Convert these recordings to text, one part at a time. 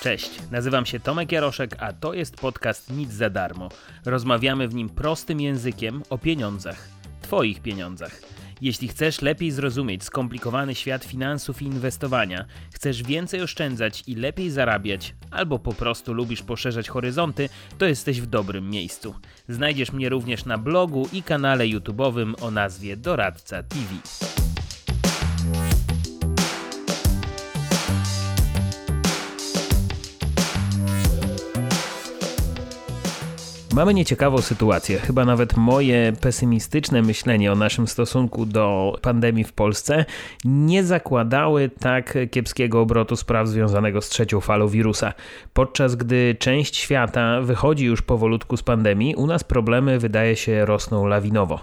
Cześć, nazywam się Tomek Jaroszek, a to jest podcast Nic za darmo. Rozmawiamy w nim prostym językiem o pieniądzach, Twoich pieniądzach. Jeśli chcesz lepiej zrozumieć skomplikowany świat finansów i inwestowania, chcesz więcej oszczędzać i lepiej zarabiać, albo po prostu lubisz poszerzać horyzonty, to jesteś w dobrym miejscu. Znajdziesz mnie również na blogu i kanale YouTube'owym o nazwie Doradca TV. Mamy nieciekawą sytuację. Chyba nawet moje pesymistyczne myślenie o naszym stosunku do pandemii w Polsce nie zakładały tak kiepskiego obrotu spraw związanego z trzecią falą wirusa. Podczas gdy część świata wychodzi już powolutku z pandemii, u nas problemy wydaje się rosną lawinowo.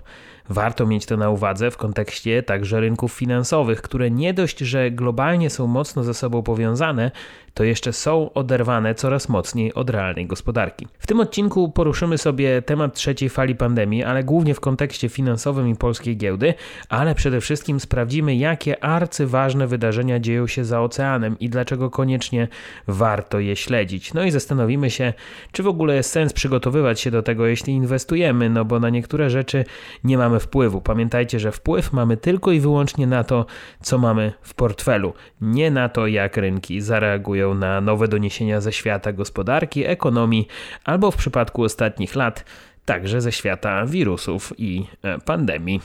Warto mieć to na uwadze w kontekście także rynków finansowych, które nie dość, że globalnie są mocno ze sobą powiązane, to jeszcze są oderwane coraz mocniej od realnej gospodarki. W tym odcinku poruszymy sobie temat trzeciej fali pandemii, ale głównie w kontekście finansowym i polskiej giełdy, ale przede wszystkim sprawdzimy, jakie arcyważne wydarzenia dzieją się za oceanem i dlaczego koniecznie warto je śledzić. No i zastanowimy się, czy w ogóle jest sens przygotowywać się do tego, jeśli inwestujemy, no bo na niektóre rzeczy nie mamy wpływu. Pamiętajcie, że wpływ mamy tylko i wyłącznie na to, co mamy w portfelu, nie na to, jak rynki zareagują na nowe doniesienia ze świata gospodarki, ekonomii albo w przypadku ostatnich lat także ze świata wirusów i e, pandemii.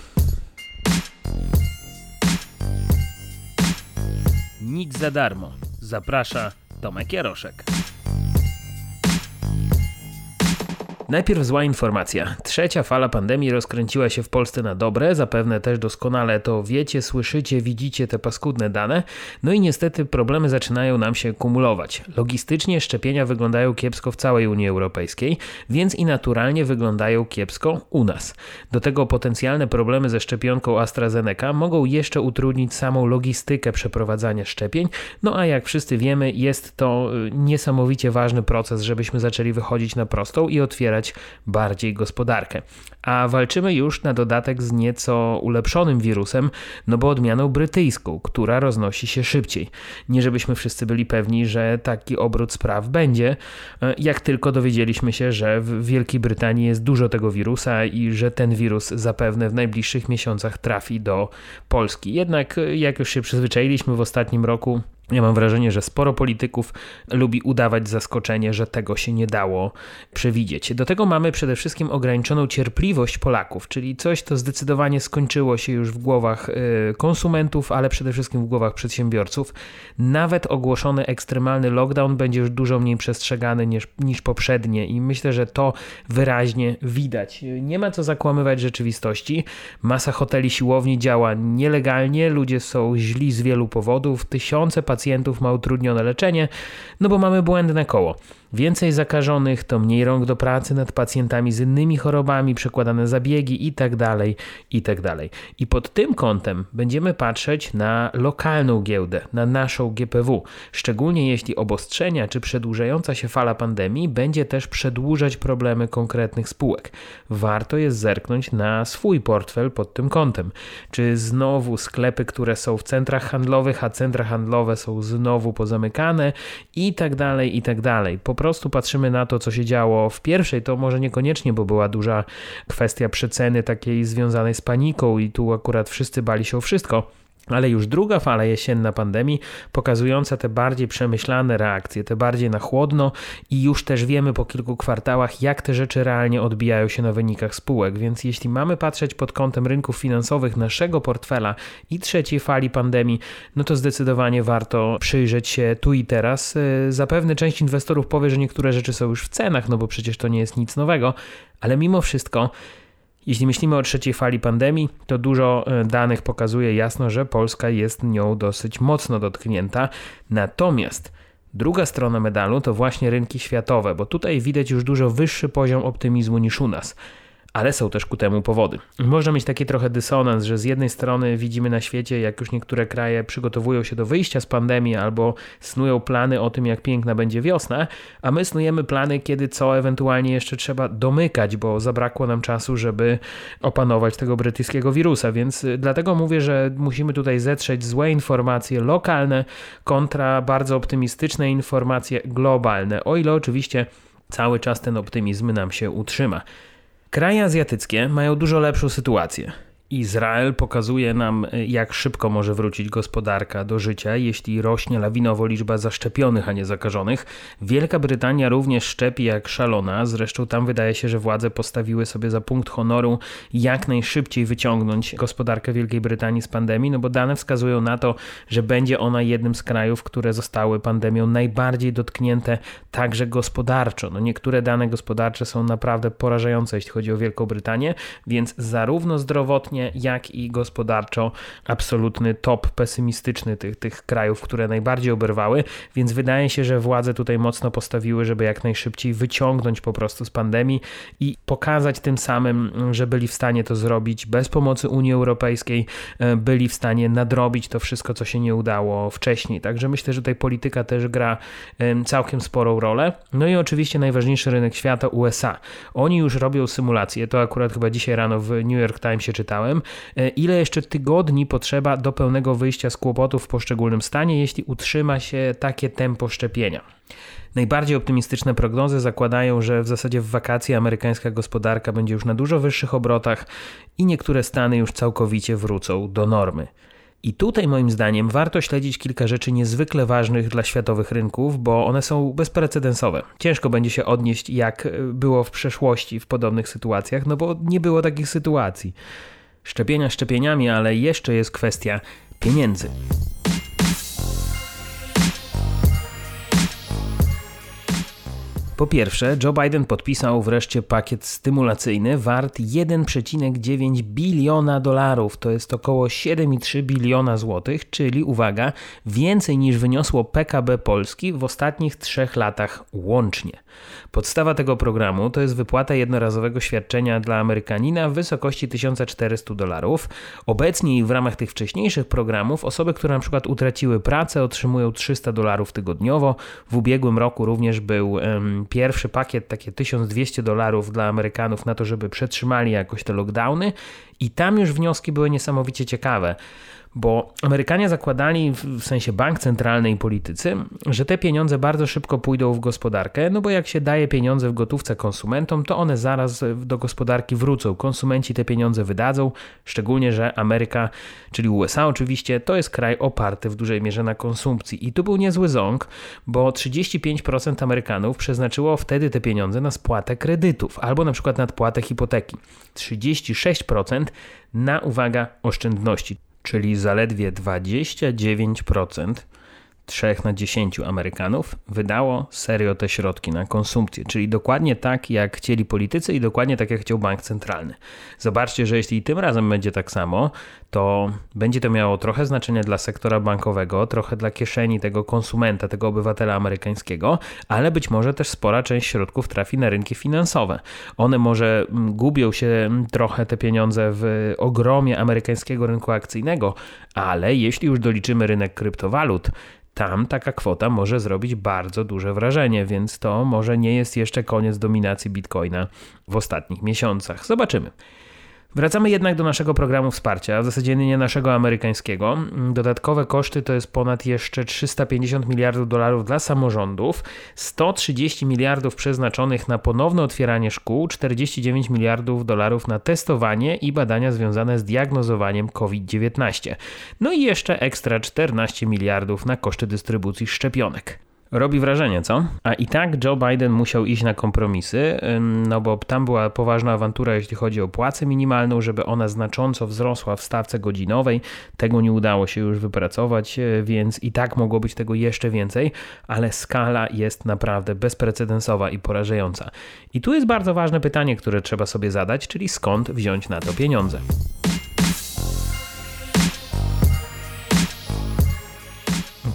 Nic za darmo. Zaprasza Tomek Jaroszek. Najpierw zła informacja. Trzecia fala pandemii rozkręciła się w Polsce na dobre, zapewne też doskonale to wiecie, słyszycie, widzicie te paskudne dane. No i niestety problemy zaczynają nam się kumulować. Logistycznie szczepienia wyglądają kiepsko w całej Unii Europejskiej, więc i naturalnie wyglądają kiepsko u nas. Do tego potencjalne problemy ze szczepionką AstraZeneca mogą jeszcze utrudnić samą logistykę przeprowadzania szczepień. No a jak wszyscy wiemy, jest to y, niesamowicie ważny proces, żebyśmy zaczęli wychodzić na prostą i otwierać bardziej gospodarkę. A walczymy już na dodatek z nieco ulepszonym wirusem, no bo odmianą brytyjską, która roznosi się szybciej. Nie żebyśmy wszyscy byli pewni, że taki obrót spraw będzie, e, jak tylko dowiedzieliśmy się, że w Wielkiej Brytanii jest dużo tego wirusa i że ten wirus zapewne w najbliższych miesiącach trafi do Polski. Jednak, e, jak już się przyzwyczailiśmy w ostatnim roku, ja mam wrażenie, że sporo polityków lubi udawać zaskoczenie, że tego się nie dało przewidzieć. Do tego mamy przede wszystkim ograniczoną cierpliwość Polaków, czyli coś, co zdecydowanie skończyło się już w głowach y, konsumentów, ale przede wszystkim w głowach przedsiębiorców. Nawet ogłoszony ekstremalny lockdown będzie już dużo mniej przestrzegany niż, niż poprzednie i myślę, że to wyraźnie widać. Nie ma co zakłamywać rzeczywistości. Masa hoteli, siłowni działa nielegalnie, ludzie są źli z wielu powodów, tysiące pacjentów ma utrudnione leczenie, no bo mamy błędne koło. Więcej zakażonych to mniej rąk do pracy nad pacjentami z innymi chorobami, przekładane zabiegi itd. Tak itd. Tak I pod tym kątem będziemy patrzeć na lokalną giełdę, na naszą GPW, szczególnie jeśli obostrzenia czy przedłużająca się fala pandemii będzie też przedłużać problemy konkretnych spółek. Warto jest zerknąć na swój portfel pod tym kątem. Czy znowu sklepy, które są w centrach handlowych, a centra handlowe są znowu pozamykane i tak dalej, i dalej. Po prostu patrzymy na to, co się działo w pierwszej, to może niekoniecznie, bo była duża kwestia przeceny takiej związanej z paniką i tu akurat wszyscy bali się o wszystko. Ale już druga fala jesienna pandemii, pokazująca te bardziej przemyślane reakcje, te bardziej na chłodno, i już też wiemy po kilku kwartałach, jak te rzeczy realnie odbijają się na wynikach spółek. Więc jeśli mamy patrzeć pod kątem rynków finansowych naszego portfela i trzeciej fali pandemii, no to zdecydowanie warto przyjrzeć się tu i teraz. E, zapewne część inwestorów powie, że niektóre rzeczy są już w cenach, no bo przecież to nie jest nic nowego, ale mimo wszystko jeśli myślimy o trzeciej fali pandemii, to dużo e, danych pokazuje jasno, że Polska jest nią dosyć mocno dotknięta. Natomiast druga strona medalu to właśnie rynki światowe, bo tutaj widać już dużo wyższy poziom optymizmu niż u nas. Ale są też ku temu powody. Można mieć taki trochę dysonans, że z jednej strony widzimy na świecie, jak już niektóre kraje przygotowują się do wyjścia z pandemii albo snują plany o tym, jak piękna będzie wiosna, a my snujemy plany, kiedy co ewentualnie jeszcze trzeba domykać, bo zabrakło nam czasu, żeby opanować tego brytyjskiego wirusa, więc dlatego mówię, że musimy tutaj zetrzeć złe informacje lokalne kontra bardzo optymistyczne informacje globalne, o ile oczywiście cały czas ten optymizm nam się utrzyma. Kraje azjatyckie mają dużo lepszą sytuację. Izrael pokazuje nam, jak szybko może wrócić gospodarka do życia, jeśli rośnie lawinowo liczba zaszczepionych, a nie zakażonych. Wielka Brytania również szczepi jak szalona, zresztą tam wydaje się, że władze postawiły sobie za punkt honoru jak najszybciej wyciągnąć gospodarkę Wielkiej Brytanii z pandemii, no bo dane wskazują na to, że będzie ona jednym z krajów, które zostały pandemią najbardziej dotknięte także gospodarczo. No niektóre dane gospodarcze są naprawdę porażające, jeśli chodzi o Wielką Brytanię, więc zarówno zdrowotnie, jak i gospodarczo absolutny top pesymistyczny tych, tych krajów, które najbardziej oberwały, więc wydaje się, że władze tutaj mocno postawiły, żeby jak najszybciej wyciągnąć po prostu z pandemii i pokazać tym samym, że byli w stanie to zrobić bez pomocy Unii Europejskiej, e, byli w stanie nadrobić to wszystko, co się nie udało wcześniej. Także myślę, że tutaj polityka też gra całkiem sporą rolę. No i oczywiście najważniejszy rynek świata USA. Oni już robią symulacje, to akurat chyba dzisiaj rano w New York Timesie czytałem, E, ile jeszcze tygodni potrzeba do pełnego wyjścia z kłopotów w poszczególnym stanie, jeśli utrzyma się takie tempo szczepienia. Najbardziej optymistyczne prognozy zakładają, że w zasadzie w wakacje amerykańska gospodarka będzie już na dużo wyższych obrotach i niektóre stany już całkowicie wrócą do normy. I tutaj moim zdaniem warto śledzić kilka rzeczy niezwykle ważnych dla światowych rynków, bo one są bezprecedensowe. Ciężko będzie się odnieść, jak było w przeszłości w podobnych sytuacjach, no bo nie było takich sytuacji. Szczepienia szczepieniami, ale jeszcze jest kwestia pieniędzy. Po pierwsze, Joe Biden podpisał wreszcie pakiet stymulacyjny wart 1,9 biliona dolarów, to jest około 7,3 biliona złotych, czyli uwaga, więcej niż wyniosło PKB Polski w ostatnich trzech latach łącznie. Podstawa tego programu to jest wypłata jednorazowego świadczenia dla Amerykanina w wysokości 1400 dolarów. Obecnie w ramach tych wcześniejszych programów osoby, które na przykład utraciły pracę, otrzymują 300 dolarów tygodniowo. W ubiegłym roku również był um, pierwszy pakiet, takie 1200 dolarów dla Amerykanów na to, żeby przetrzymali jakoś te lockdowny i tam już wnioski były niesamowicie ciekawe bo Amerykanie zakładali, w sensie bank centralny i politycy, że te pieniądze bardzo szybko pójdą w gospodarkę, no bo jak się daje pieniądze w gotówce konsumentom, to one zaraz do gospodarki wrócą. Konsumenci te pieniądze wydadzą, szczególnie, że Ameryka, czyli USA oczywiście, to jest kraj oparty w dużej mierze na konsumpcji. I tu był niezły ząg, bo 35% Amerykanów przeznaczyło wtedy te pieniądze na spłatę kredytów albo na przykład nadpłatę hipoteki. 36% na, uwaga, oszczędności czyli zaledwie 29% 3 na 10 Amerykanów wydało serio te środki na konsumpcję, czyli dokładnie tak, jak chcieli politycy i dokładnie tak, jak chciał bank centralny. Zobaczcie, że jeśli tym razem będzie tak samo, to będzie to miało trochę znaczenia dla sektora bankowego, trochę dla kieszeni tego konsumenta, tego obywatela amerykańskiego, ale być może też spora część środków trafi na rynki finansowe. One może mm, gubią się trochę te pieniądze w ogromie amerykańskiego rynku akcyjnego, ale jeśli już doliczymy rynek kryptowalut, tam taka kwota może zrobić bardzo duże wrażenie, więc to może nie jest jeszcze koniec dominacji Bitcoina w ostatnich miesiącach. Zobaczymy. Wracamy jednak do naszego programu wsparcia, w zasadzie nie naszego amerykańskiego. Dodatkowe koszty to jest ponad jeszcze 350 miliardów dolarów dla samorządów, 130 miliardów przeznaczonych na ponowne otwieranie szkół, 49 miliardów dolarów na testowanie i badania związane z diagnozowaniem COVID-19. No i jeszcze ekstra 14 miliardów na koszty dystrybucji szczepionek. Robi wrażenie, co? A i tak Joe Biden musiał iść na kompromisy, no bo tam była poważna awantura, jeśli chodzi o płacę minimalną, żeby ona znacząco wzrosła w stawce godzinowej. Tego nie udało się już wypracować, e, więc i tak mogło być tego jeszcze więcej, ale skala jest naprawdę bezprecedensowa i porażająca. I tu jest bardzo ważne pytanie, które trzeba sobie zadać, czyli skąd wziąć na to pieniądze.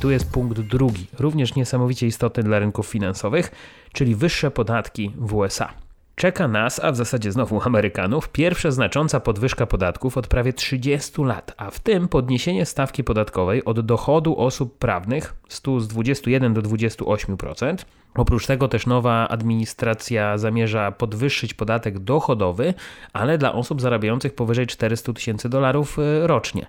Tu jest punkt drugi, również niesamowicie istotny dla rynków finansowych, czyli wyższe podatki w USA. czeka nas, a w zasadzie znowu Amerykanów, pierwsza znacząca podwyżka podatków od prawie 30 lat, a w tym podniesienie stawki podatkowej od dochodu osób prawnych z 21 do 28%. Oprócz tego też nowa administracja zamierza podwyższyć podatek dochodowy, ale dla osób zarabiających powyżej 400 tysięcy dolarów e, rocznie.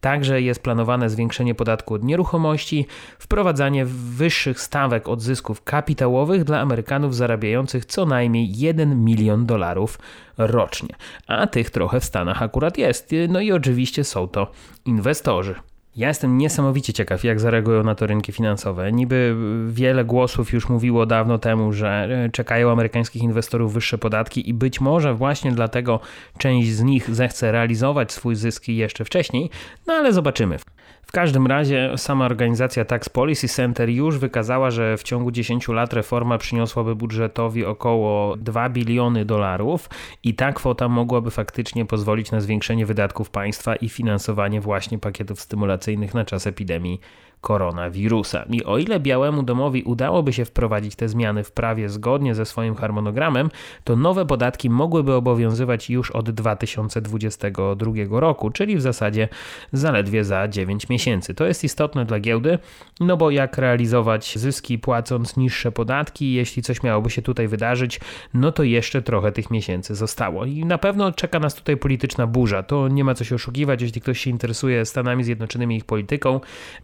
Także jest planowane zwiększenie podatku od nieruchomości, wprowadzanie wyższych stawek od zysków kapitałowych dla Amerykanów zarabiających co najmniej 1 milion dolarów rocznie. A tych trochę w Stanach akurat jest. No i oczywiście są to inwestorzy. Ja jestem niesamowicie ciekaw, jak zareagują na to rynki finansowe. Niby wiele głosów już mówiło dawno temu, że e, czekają amerykańskich inwestorów wyższe podatki i być może właśnie dlatego część z nich zechce realizować swój zyski jeszcze wcześniej, no ale zobaczymy. W każdym razie sama organizacja Tax Policy Center już wykazała, że w ciągu 10 lat reforma przyniosłaby budżetowi około 2 biliony dolarów i ta kwota mogłaby faktycznie pozwolić na zwiększenie wydatków państwa i finansowanie właśnie pakietów stymulacyjnych na czas epidemii koronawirusa. I o ile Białemu Domowi udałoby się wprowadzić te zmiany w prawie zgodnie ze swoim harmonogramem, to nowe podatki mogłyby obowiązywać już od 2022 roku, czyli w zasadzie zaledwie za 9 miesięcy. To jest istotne dla giełdy, no bo jak realizować zyski płacąc niższe podatki, jeśli coś miałoby się tutaj wydarzyć, no to jeszcze trochę tych miesięcy zostało. I na pewno czeka nas tutaj polityczna burza. To nie ma co się oszukiwać, jeśli ktoś się interesuje Stanami Zjednoczonymi i ich polityką,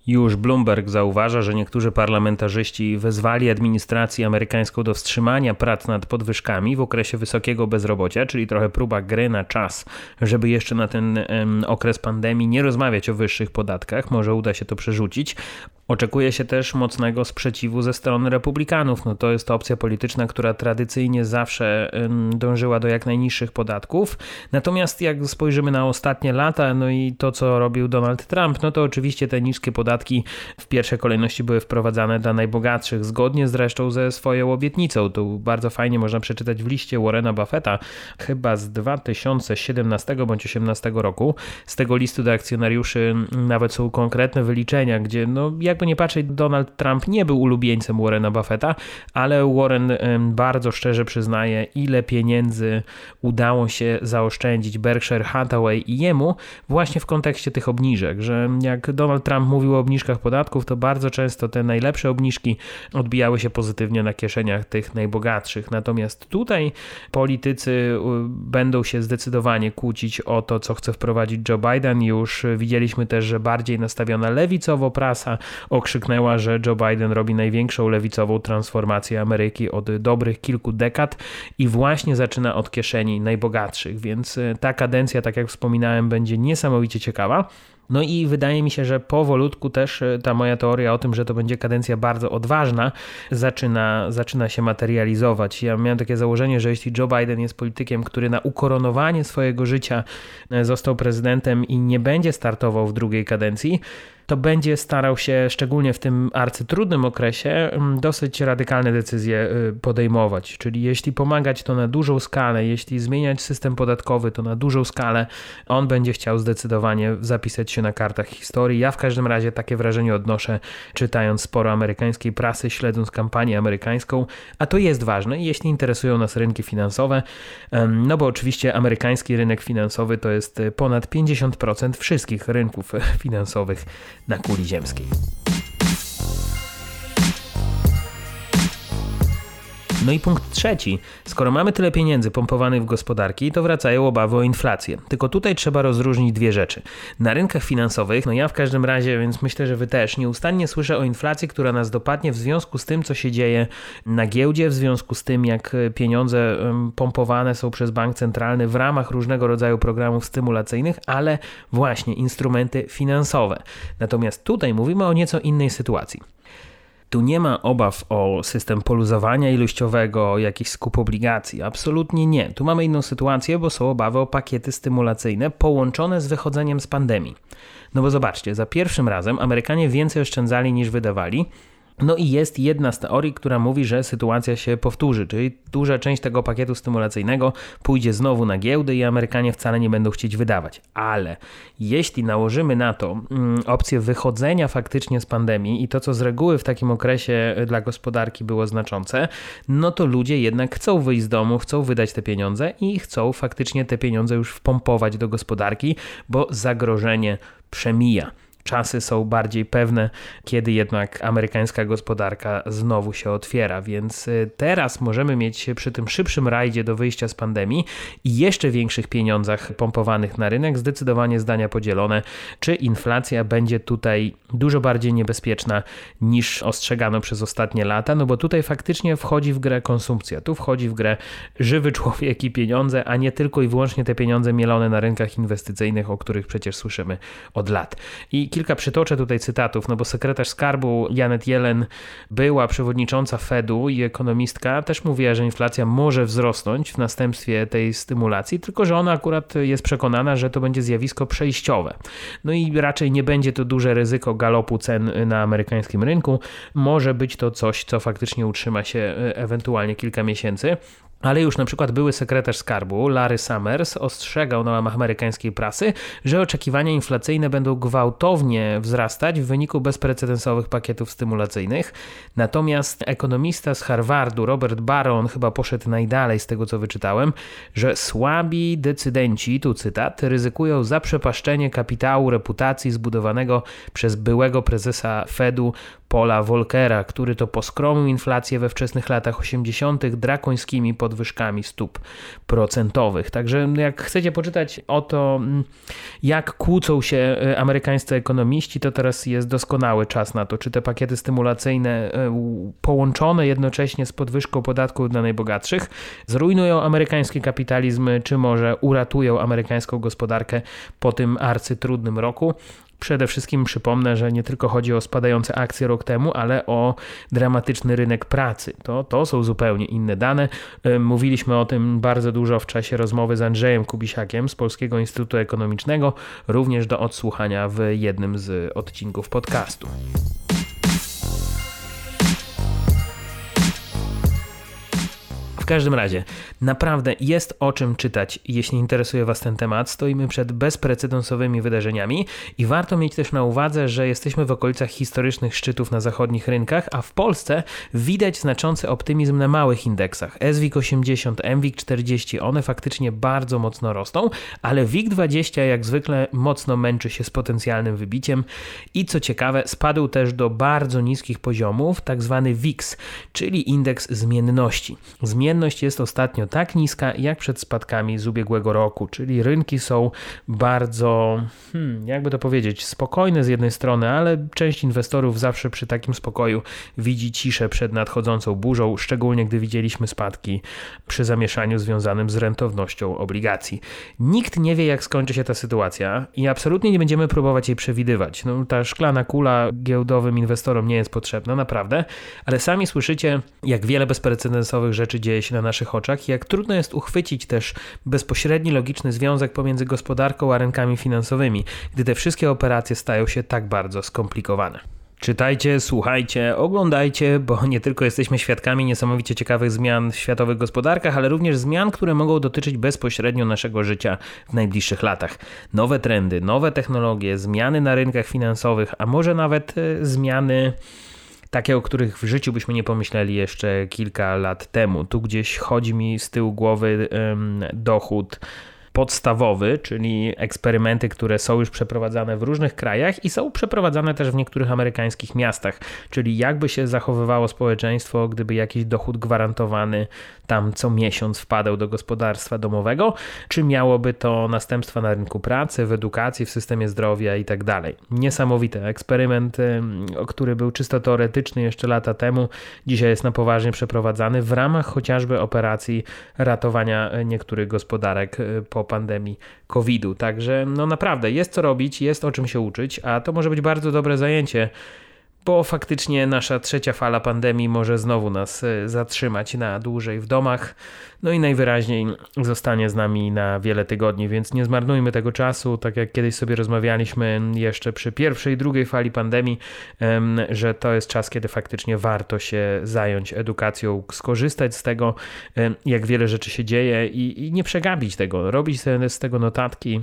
już Bloomberg zauważa, że niektórzy parlamentarzyści wezwali administrację amerykańską do wstrzymania prac nad podwyżkami w okresie wysokiego bezrobocia, czyli trochę próba gry na czas, żeby jeszcze na ten okres pandemii nie rozmawiać o wyższych podatkach. Może uda się to przerzucić. Oczekuje się też mocnego sprzeciwu ze strony republikanów. No to jest to opcja polityczna, która tradycyjnie zawsze dążyła do jak najniższych podatków. Natomiast jak spojrzymy na ostatnie lata, no i to, co robił Donald Trump, no to oczywiście te niskie podatki w pierwszej kolejności były wprowadzane dla najbogatszych, zgodnie zresztą ze swoją obietnicą. To bardzo fajnie można przeczytać w liście Warrena Buffetta, chyba z 2017 bądź 2018 roku. Z tego listu do akcjonariuszy nawet są konkretne wyliczenia, gdzie no jak jakby nie patrzeć, Donald Trump nie był ulubieńcem Warrena Buffetta, ale Warren bardzo szczerze przyznaje, ile pieniędzy udało się zaoszczędzić Berkshire Hathaway i jemu właśnie w kontekście tych obniżek, że jak Donald Trump mówił o obniżkach podatków, to bardzo często te najlepsze obniżki odbijały się pozytywnie na kieszeniach tych najbogatszych. Natomiast tutaj politycy będą się zdecydowanie kłócić o to, co chce wprowadzić Joe Biden. Już widzieliśmy też, że bardziej nastawiona lewicowo prasa okrzyknęła, że Joe Biden robi największą lewicową transformację Ameryki od dobrych kilku dekad i właśnie zaczyna od kieszeni najbogatszych, więc e, ta kadencja, tak jak wspominałem, będzie niesamowicie ciekawa. No i wydaje mi się, że powolutku też e, ta moja teoria o tym, że to będzie kadencja bardzo odważna, zaczyna, zaczyna się materializować. Ja miałem takie założenie, że jeśli Joe Biden jest politykiem, który na ukoronowanie swojego życia e, został prezydentem i nie będzie startował w drugiej kadencji, to będzie starał się, szczególnie w tym arcytrudnym okresie, mm, dosyć radykalne decyzje y, podejmować. Czyli jeśli pomagać, to na dużą skalę, jeśli zmieniać system podatkowy, to na dużą skalę, on będzie chciał zdecydowanie zapisać się na kartach historii. Ja w każdym razie takie wrażenie odnoszę, czytając sporo amerykańskiej prasy, śledząc kampanię amerykańską, a to jest ważne, jeśli interesują nas rynki finansowe, no bo oczywiście amerykański rynek finansowy to jest ponad 50% wszystkich rynków finansowych na kuli ziemskiej. No i punkt trzeci. Skoro mamy tyle pieniędzy pompowanych w gospodarki, to wracają obawy o inflację. Tylko tutaj trzeba rozróżnić dwie rzeczy. Na rynkach finansowych, no ja w każdym razie, więc myślę, że wy też, nieustannie słyszę o inflacji, która nas dopadnie w związku z tym, co się dzieje na giełdzie, w związku z tym, jak pieniądze pompowane są przez bank centralny w ramach różnego rodzaju programów stymulacyjnych, ale właśnie instrumenty finansowe. Natomiast tutaj mówimy o nieco innej sytuacji. Tu nie ma obaw o system poluzowania ilościowego, o jakiś skup obligacji. Absolutnie nie. Tu mamy inną sytuację, bo są obawy o pakiety stymulacyjne połączone z wychodzeniem z pandemii. No bo zobaczcie, za pierwszym razem Amerykanie więcej oszczędzali niż wydawali, No i jest jedna z teorii, która mówi, że sytuacja się powtórzy, czyli duża część tego pakietu stymulacyjnego pójdzie znowu na giełdy i Amerykanie wcale nie będą chcieć wydawać. Ale jeśli nałożymy na to mm, opcję wychodzenia faktycznie z pandemii i to, co z reguły w takim okresie dla gospodarki było znaczące, no to ludzie jednak chcą wyjść z domu, chcą wydać te pieniądze i chcą faktycznie te pieniądze już wpompować do gospodarki, bo zagrożenie przemija czasy są bardziej pewne, kiedy jednak amerykańska gospodarka znowu się otwiera. Więc y, teraz możemy mieć przy tym szybszym rajdzie do wyjścia z pandemii i jeszcze większych pieniądzach pompowanych na rynek zdecydowanie zdania podzielone, czy inflacja będzie tutaj dużo bardziej niebezpieczna niż ostrzegano przez ostatnie lata, no bo tutaj faktycznie wchodzi w grę konsumpcja, tu wchodzi w grę żywy człowiek i pieniądze, a nie tylko i wyłącznie te pieniądze mielone na rynkach inwestycyjnych, o których przecież słyszymy od lat. I kilka przytoczę tutaj cytatów, no bo sekretarz skarbu Janet Yellen była przewodnicząca Fedu i ekonomistka, też mówiła, że inflacja może wzrosnąć w następstwie tej stymulacji, tylko że ona akurat jest przekonana, że to będzie zjawisko przejściowe. No i raczej nie będzie to duże ryzyko galopu cen na amerykańskim rynku. Może być to coś, co faktycznie utrzyma się e, ewentualnie kilka miesięcy. Ale już na przykład były sekretarz skarbu Larry Summers ostrzegał na łamach amerykańskiej prasy, że oczekiwania inflacyjne będą gwałtownie wzrastać w wyniku bezprecedensowych pakietów stymulacyjnych. Natomiast ekonomista z Harvardu Robert Baron chyba poszedł najdalej z tego co wyczytałem, że słabi decydenci, tu cytat, ryzykują zaprzepaszczenie kapitału reputacji zbudowanego przez byłego prezesa Fedu Paula Volckera, który to poskromił inflację we wczesnych latach 80. drakońskimi podwyżkami stóp procentowych. Także jak chcecie poczytać o to, mm, jak kłócą się e, amerykańscy ekonomiści, to teraz jest doskonały czas na to, czy te pakiety stymulacyjne e, połączone jednocześnie z podwyżką podatków dla najbogatszych zrujnują amerykański kapitalizm, czy może uratują amerykańską gospodarkę po tym arcytrudnym roku. Przede wszystkim przypomnę, że nie tylko chodzi o spadające akcje rok temu, ale o dramatyczny rynek pracy. To, to są zupełnie inne dane. Mówiliśmy o tym bardzo dużo w czasie rozmowy z Andrzejem Kubisiakiem z Polskiego Instytutu Ekonomicznego, również do odsłuchania w jednym z odcinków podcastu. W każdym razie, naprawdę jest o czym czytać, jeśli interesuje Was ten temat. Stoimy przed bezprecedensowymi wydarzeniami i warto mieć też na uwadze, że jesteśmy w okolicach historycznych szczytów na zachodnich rynkach, a w Polsce widać znaczący optymizm na małych indeksach. SWIG 80, MWIG 40, one faktycznie bardzo mocno rosną, ale WIG 20 jak zwykle mocno męczy się z potencjalnym wybiciem i co ciekawe, spadł też do bardzo niskich poziomów, tak zwany WIX, czyli indeks zmienności. Zmienność Zmienność jest ostatnio tak niska jak przed spadkami z ubiegłego roku, czyli rynki są bardzo, hmm, jakby to powiedzieć, spokojne z jednej strony, ale część inwestorów zawsze przy takim spokoju widzi ciszę przed nadchodzącą burzą, szczególnie gdy widzieliśmy spadki przy zamieszaniu związanym z rentownością obligacji. Nikt nie wie, jak skończy się ta sytuacja i absolutnie nie będziemy próbować jej przewidywać. No, ta szklana kula giełdowym inwestorom nie jest potrzebna, naprawdę, ale sami słyszycie, jak wiele bezprecedensowych rzeczy dzieje się się na naszych oczach i jak trudno jest uchwycić też bezpośredni logiczny związek pomiędzy gospodarką a rynkami finansowymi, gdy te wszystkie operacje stają się tak bardzo skomplikowane. Czytajcie, słuchajcie, oglądajcie, bo nie tylko jesteśmy świadkami niesamowicie ciekawych zmian w światowych gospodarkach, ale również zmian, które mogą dotyczyć bezpośrednio naszego życia w najbliższych latach. Nowe trendy, nowe technologie, zmiany na rynkach finansowych, a może nawet e, zmiany takie, o których w życiu byśmy nie pomyśleli jeszcze kilka lat temu. Tu gdzieś chodzi mi z tyłu głowy dochód podstawowy, czyli eksperymenty, które są już przeprowadzane w różnych krajach i są przeprowadzane też w niektórych amerykańskich miastach, czyli jakby się zachowywało społeczeństwo, gdyby jakiś dochód gwarantowany tam co miesiąc wpadał do gospodarstwa domowego, czy miałoby to następstwa na rynku pracy, w edukacji, w systemie zdrowia i tak dalej. Niesamowity eksperyment, który był czysto teoretyczny jeszcze lata temu, dzisiaj jest na poważnie przeprowadzany w ramach chociażby operacji ratowania e, niektórych gospodarek e, po pandemii COVID-u. Także no naprawdę jest co robić, jest o czym się uczyć, a to może być bardzo dobre zajęcie bo faktycznie nasza trzecia fala pandemii może znowu nas e, zatrzymać na dłużej w domach. No i najwyraźniej zostanie z nami na wiele tygodni, więc nie zmarnujmy tego czasu, tak jak kiedyś sobie rozmawialiśmy jeszcze przy pierwszej i drugiej fali pandemii, że to jest czas, kiedy faktycznie warto się zająć edukacją, skorzystać z tego, jak wiele rzeczy się dzieje i, i nie przegapić tego, robić z tego notatki,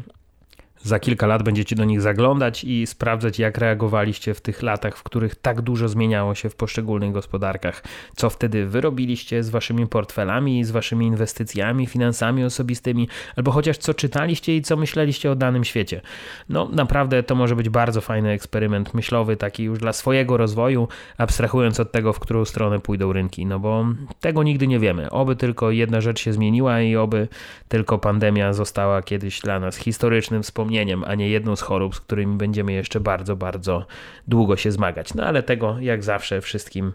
za kilka lat będziecie do nich zaglądać i sprawdzać, jak reagowaliście w tych latach, w których tak dużo zmieniało się w poszczególnych gospodarkach. Co wtedy wyrobiliście z waszymi portfelami, z waszymi inwestycjami, finansami osobistymi, albo chociaż co czytaliście i co myśleliście o danym świecie. No, naprawdę to może być bardzo fajny eksperyment myślowy, taki już dla swojego rozwoju, abstrahując od tego, w którą stronę pójdą rynki, no bo tego nigdy nie wiemy. Oby tylko jedna rzecz się zmieniła i oby tylko pandemia została kiedyś dla nas historycznym wspomnieniem wspomnieniem, a nie jedną z chorób, z którymi będziemy jeszcze bardzo, bardzo długo się zmagać. No ale tego, jak zawsze, wszystkim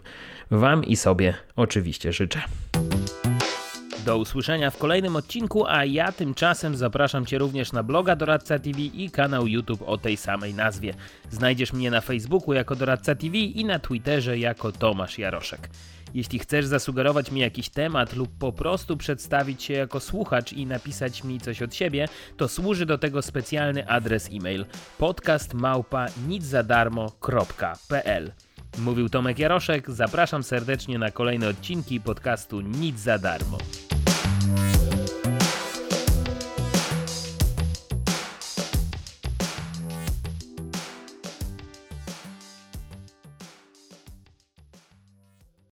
Wam i sobie oczywiście życzę. Do usłyszenia w kolejnym odcinku, a ja tymczasem zapraszam Cię również na bloga Doradca TV i kanał YouTube o tej samej nazwie. Znajdziesz mnie na Facebooku jako Doradca TV i na Twitterze jako Tomasz Jaroszek. Jeśli chcesz zasugerować mi jakiś temat lub po prostu przedstawić się jako słuchacz i napisać mi coś od siebie, to służy do tego specjalny adres e-mail podcastmałpa.niczadarmo.pl Mówił Tomek Jaroszek, zapraszam serdecznie na kolejne odcinki podcastu Nic za darmo.